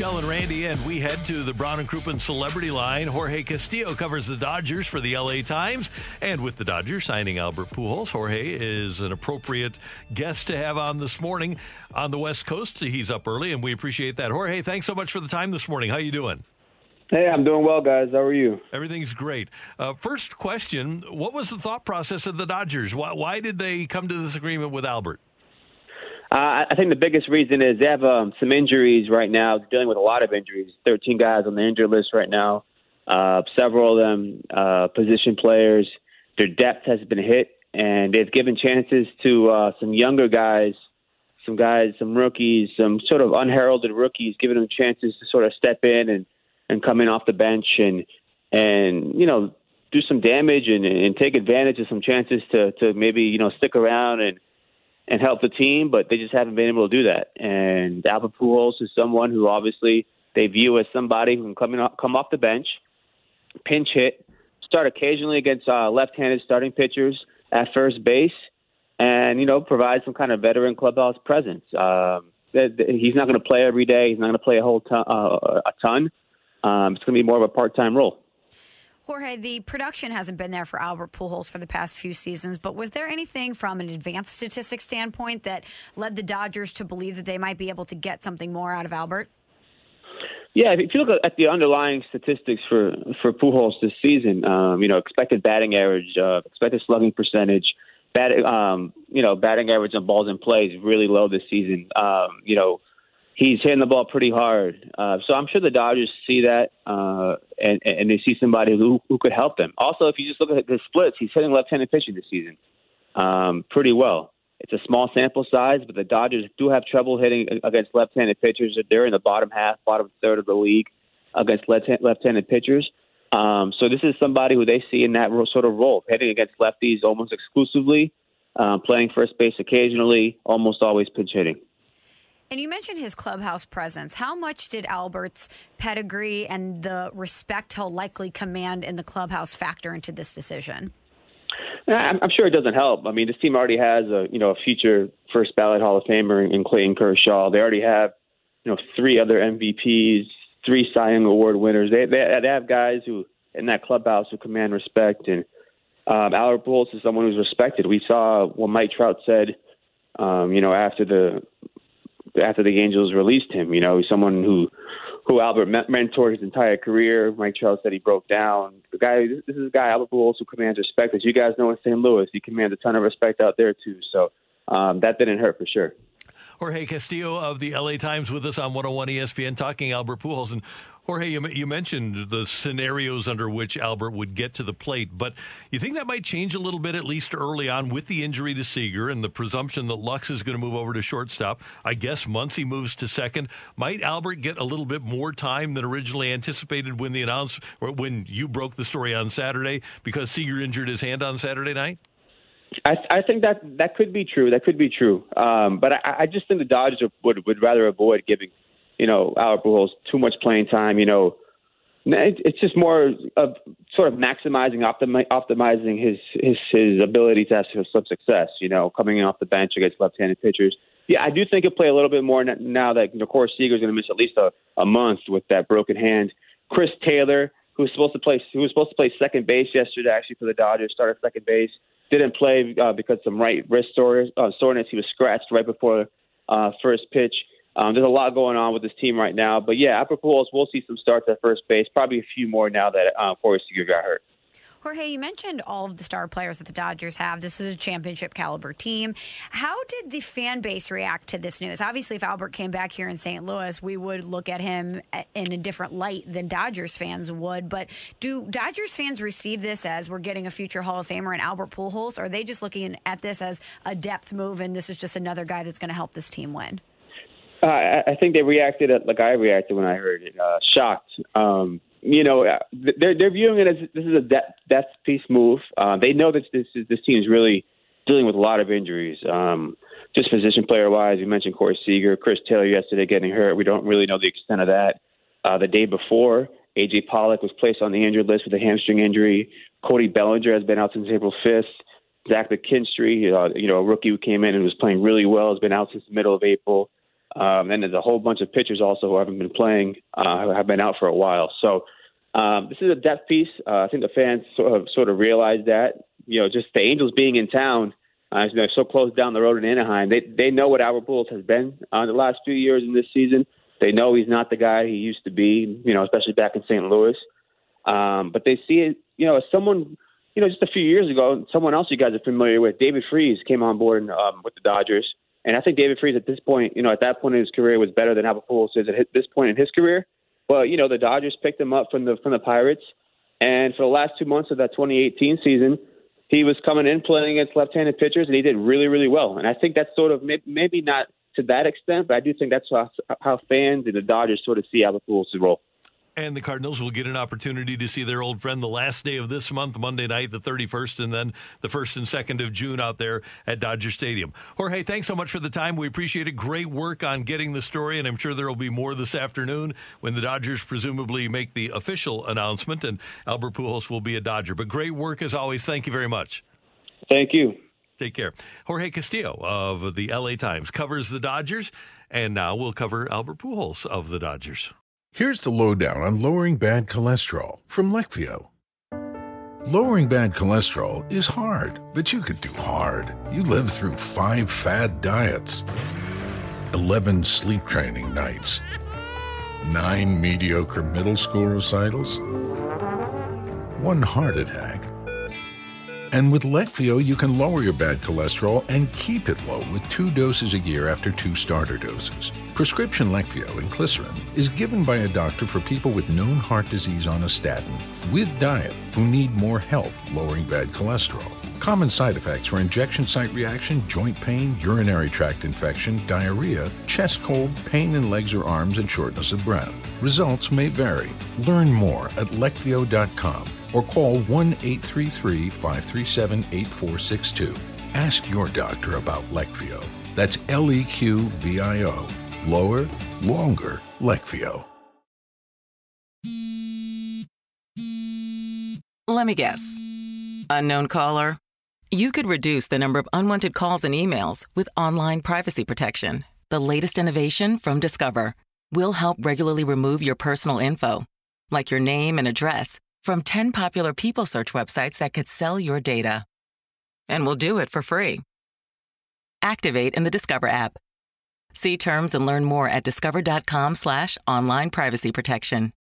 Michelle and Randy, and we head to the Brown and Crouppen Celebrity Line. Jorge Castillo covers the Dodgers for the LA Times, and with the Dodgers signing Albert Pujols, Jorge is an appropriate guest to have on this morning on the West Coast. He's up early, and we appreciate that. Jorge, thanks so much for the time this morning. How you doing? Hey, I'm doing well, guys. How are you? Everything's great. Uh, first question: What was the thought process of the Dodgers? Why, why did they come to this agreement with Albert? Uh, I think the biggest reason is they have um, some injuries right now, They're dealing with a lot of injuries. 13 guys on the injured list right now, uh, several of them uh, position players. Their depth has been hit, and they've given chances to uh, some younger guys, some guys, some rookies, some sort of unheralded rookies, giving them chances to sort of step in and, and come in off the bench and, and you know, do some damage and, and take advantage of some chances to, to maybe, you know, stick around and – and help the team, but they just haven't been able to do that. And Albert Pujols is someone who obviously they view as somebody who can come in, come off the bench, pinch hit, start occasionally against uh, left-handed starting pitchers at first base, and you know provide some kind of veteran clubhouse presence. Um, he's not going to play every day. He's not going to play a whole ton. Uh, a ton. Um, it's going to be more of a part-time role. Jorge, the production hasn't been there for Albert Pujols for the past few seasons, but was there anything from an advanced statistics standpoint that led the Dodgers to believe that they might be able to get something more out of Albert? Yeah, if you look at the underlying statistics for for Pujols this season, um, you know, expected batting average, uh, expected slugging percentage, um, you know, batting average on balls in play is really low this season. Um, you know, he's hitting the ball pretty hard. Uh, so I'm sure the Dodgers see that uh, and, and they see somebody who, who could help them. Also, if you just look at the splits, he's hitting left-handed pitching this season um, pretty well. It's a small sample size, but the Dodgers do have trouble hitting against left-handed pitchers. They're in the bottom half, bottom third of the league against left-handed pitchers. Um, so this is somebody who they see in that sort of role, hitting against lefties almost exclusively, um, playing first base occasionally, almost always pinch hitting. And you mentioned his clubhouse presence. How much did Albert's pedigree and the respect he'll likely command in the clubhouse factor into this decision? I'm sure it doesn't help. I mean, this team already has a you know a future first ballot Hall of Famer in Clayton Kershaw. They already have you know three other MVPs, three Cy Young Award winners. They they, they have guys who in that clubhouse who command respect. And um, Albert Pujols is someone who's respected. We saw what Mike Trout said, um, you know, after the after the Angels released him. You know, he's someone who who Albert mentored his entire career. Mike Trout said he broke down. The guy, this is a guy Albert Pujols who commands respect. As you guys know in St. Louis, he commands a ton of respect out there too. So um, that didn't hurt for sure. Jorge Castillo of the LA Times with us on 101 ESPN talking Albert Pujols. And Jorge, you, mentioned the scenarios under which Albert would get to the plate, but you think that might change a little bit, at least early on, with the injury to Seager and the presumption that Lux is going to move over to shortstop. I guess Muncy moves to second. Might Albert get a little bit more time than originally anticipated when the announce when you broke the story on Saturday because Seager injured his hand on Saturday night? I, I think that that could be true. That could be true. Um, but I, I just think the Dodgers would would rather avoid giving you know, Albert Pujols too much playing time. You know, it's just more of sort of maximizing, optimi- optimizing his, his his ability to have some success. You know, coming in off the bench against left-handed pitchers. Yeah, I do think he'll play a little bit more now that you know, is going to miss at least a, a month with that broken hand. Chris Taylor, who was supposed to play, who was supposed to play second base yesterday, actually for the Dodgers, started second base. Didn't play uh, because some right wrist soreness. Uh, soreness. He was scratched right before uh, first pitch. Um, there's a lot going on with this team right now. But yeah, Pujols, we'll see some starts at first base, probably a few more now that uh, Corey Seager got hurt. Jorge, you mentioned all of the star players that the Dodgers have. This is a championship caliber team. How did the fan base react to this news? Obviously, if Albert came back here in St. Louis, we would look at him in a different light than Dodgers fans would. But do Dodgers fans receive this as we're getting a future Hall of Famer in Albert Pujols? Or are they just looking at this as a depth move and this is just another guy that's going to help this team win? Uh, I think they reacted like I reacted when I heard it, uh, shocked. Um, you know, uh, they're they're viewing it as this is a death, death piece move. Uh, they know that this is, this team is really dealing with a lot of injuries. Um, just position player wise, you mentioned Corey Seager, Chris Taylor yesterday getting hurt. We don't really know the extent of that. Uh, the day before, AJ Pollock was placed on the injured list with a hamstring injury. Cody Bellinger has been out since April 5th. Zach McKinstry, uh, you know, a rookie who came in and was playing really well, has been out since the middle of April. Um, and there's a whole bunch of pitchers also who haven't been playing, uh, have been out for a while. So um, this is a depth piece. Uh, I think the fans sort of, sort of realize that. You know, just the Angels being in town, uh, know, so close down the road in Anaheim, they they know what Albert Pujols has been uh, the last few years in this season. They know he's not the guy he used to be. You know, especially back in St. Louis. Um, but they see it, you know, as someone, you know, just a few years ago, someone else you guys are familiar with, David Freese, came on board um, with the Dodgers. And I think David Freese at this point, you know, at that point in his career was better than Pujols is at this point in his career. But you know, the Dodgers picked him up from the from the Pirates, and for the last two months of that 2018 season, he was coming in playing against left-handed pitchers, and he did really really well. And I think that's sort of maybe not to that extent, but I do think that's how, how fans and the Dodgers sort of see Pujols' role. And the Cardinals will get an opportunity to see their old friend the last day of this month, Monday night, the 31st, and then the 1st and 2nd of June out there at Dodger Stadium. Jorge, thanks so much for the time. We appreciate it. Great work on getting the story, and I'm sure there will be more this afternoon when the Dodgers presumably make the official announcement, and Albert Pujols will be a Dodger. But great work as always. Thank you very much. Thank you. Take care. Jorge Castillo of the LA Times covers the Dodgers, and now we'll cover Albert Pujols of the Dodgers. Here's the lowdown on lowering bad cholesterol from Leqvio. Lowering bad cholesterol is hard, but you could do hard. You lived through five fad diets, 11 sleep training nights, nine mediocre middle school recitals, one heart attack. And with Leqvio, you can lower your bad cholesterol and keep it low with two doses a year after two starter doses. Prescription inclisiran is given by a doctor for people with known heart disease on a statin with diet who need more help lowering bad cholesterol. Common side effects are injection site reaction, joint pain, urinary tract infection, diarrhea, chest cold, pain in legs or arms, and shortness of breath. Results may vary. Learn more at leqvio.com or call 1 833 537 8462. Ask your doctor about Leqvio. That's L E Q V I O. Lower, longer, Leqvio. Let me guess. Unknown caller? You could reduce the number of unwanted calls and emails with online privacy protection. The latest innovation from Discover will help regularly remove your personal info, like your name and address from 10 popular people search websites that could sell your data. And we'll do it for free. Activate in the Discover app. See terms and learn more at discover.com slash online privacy protection.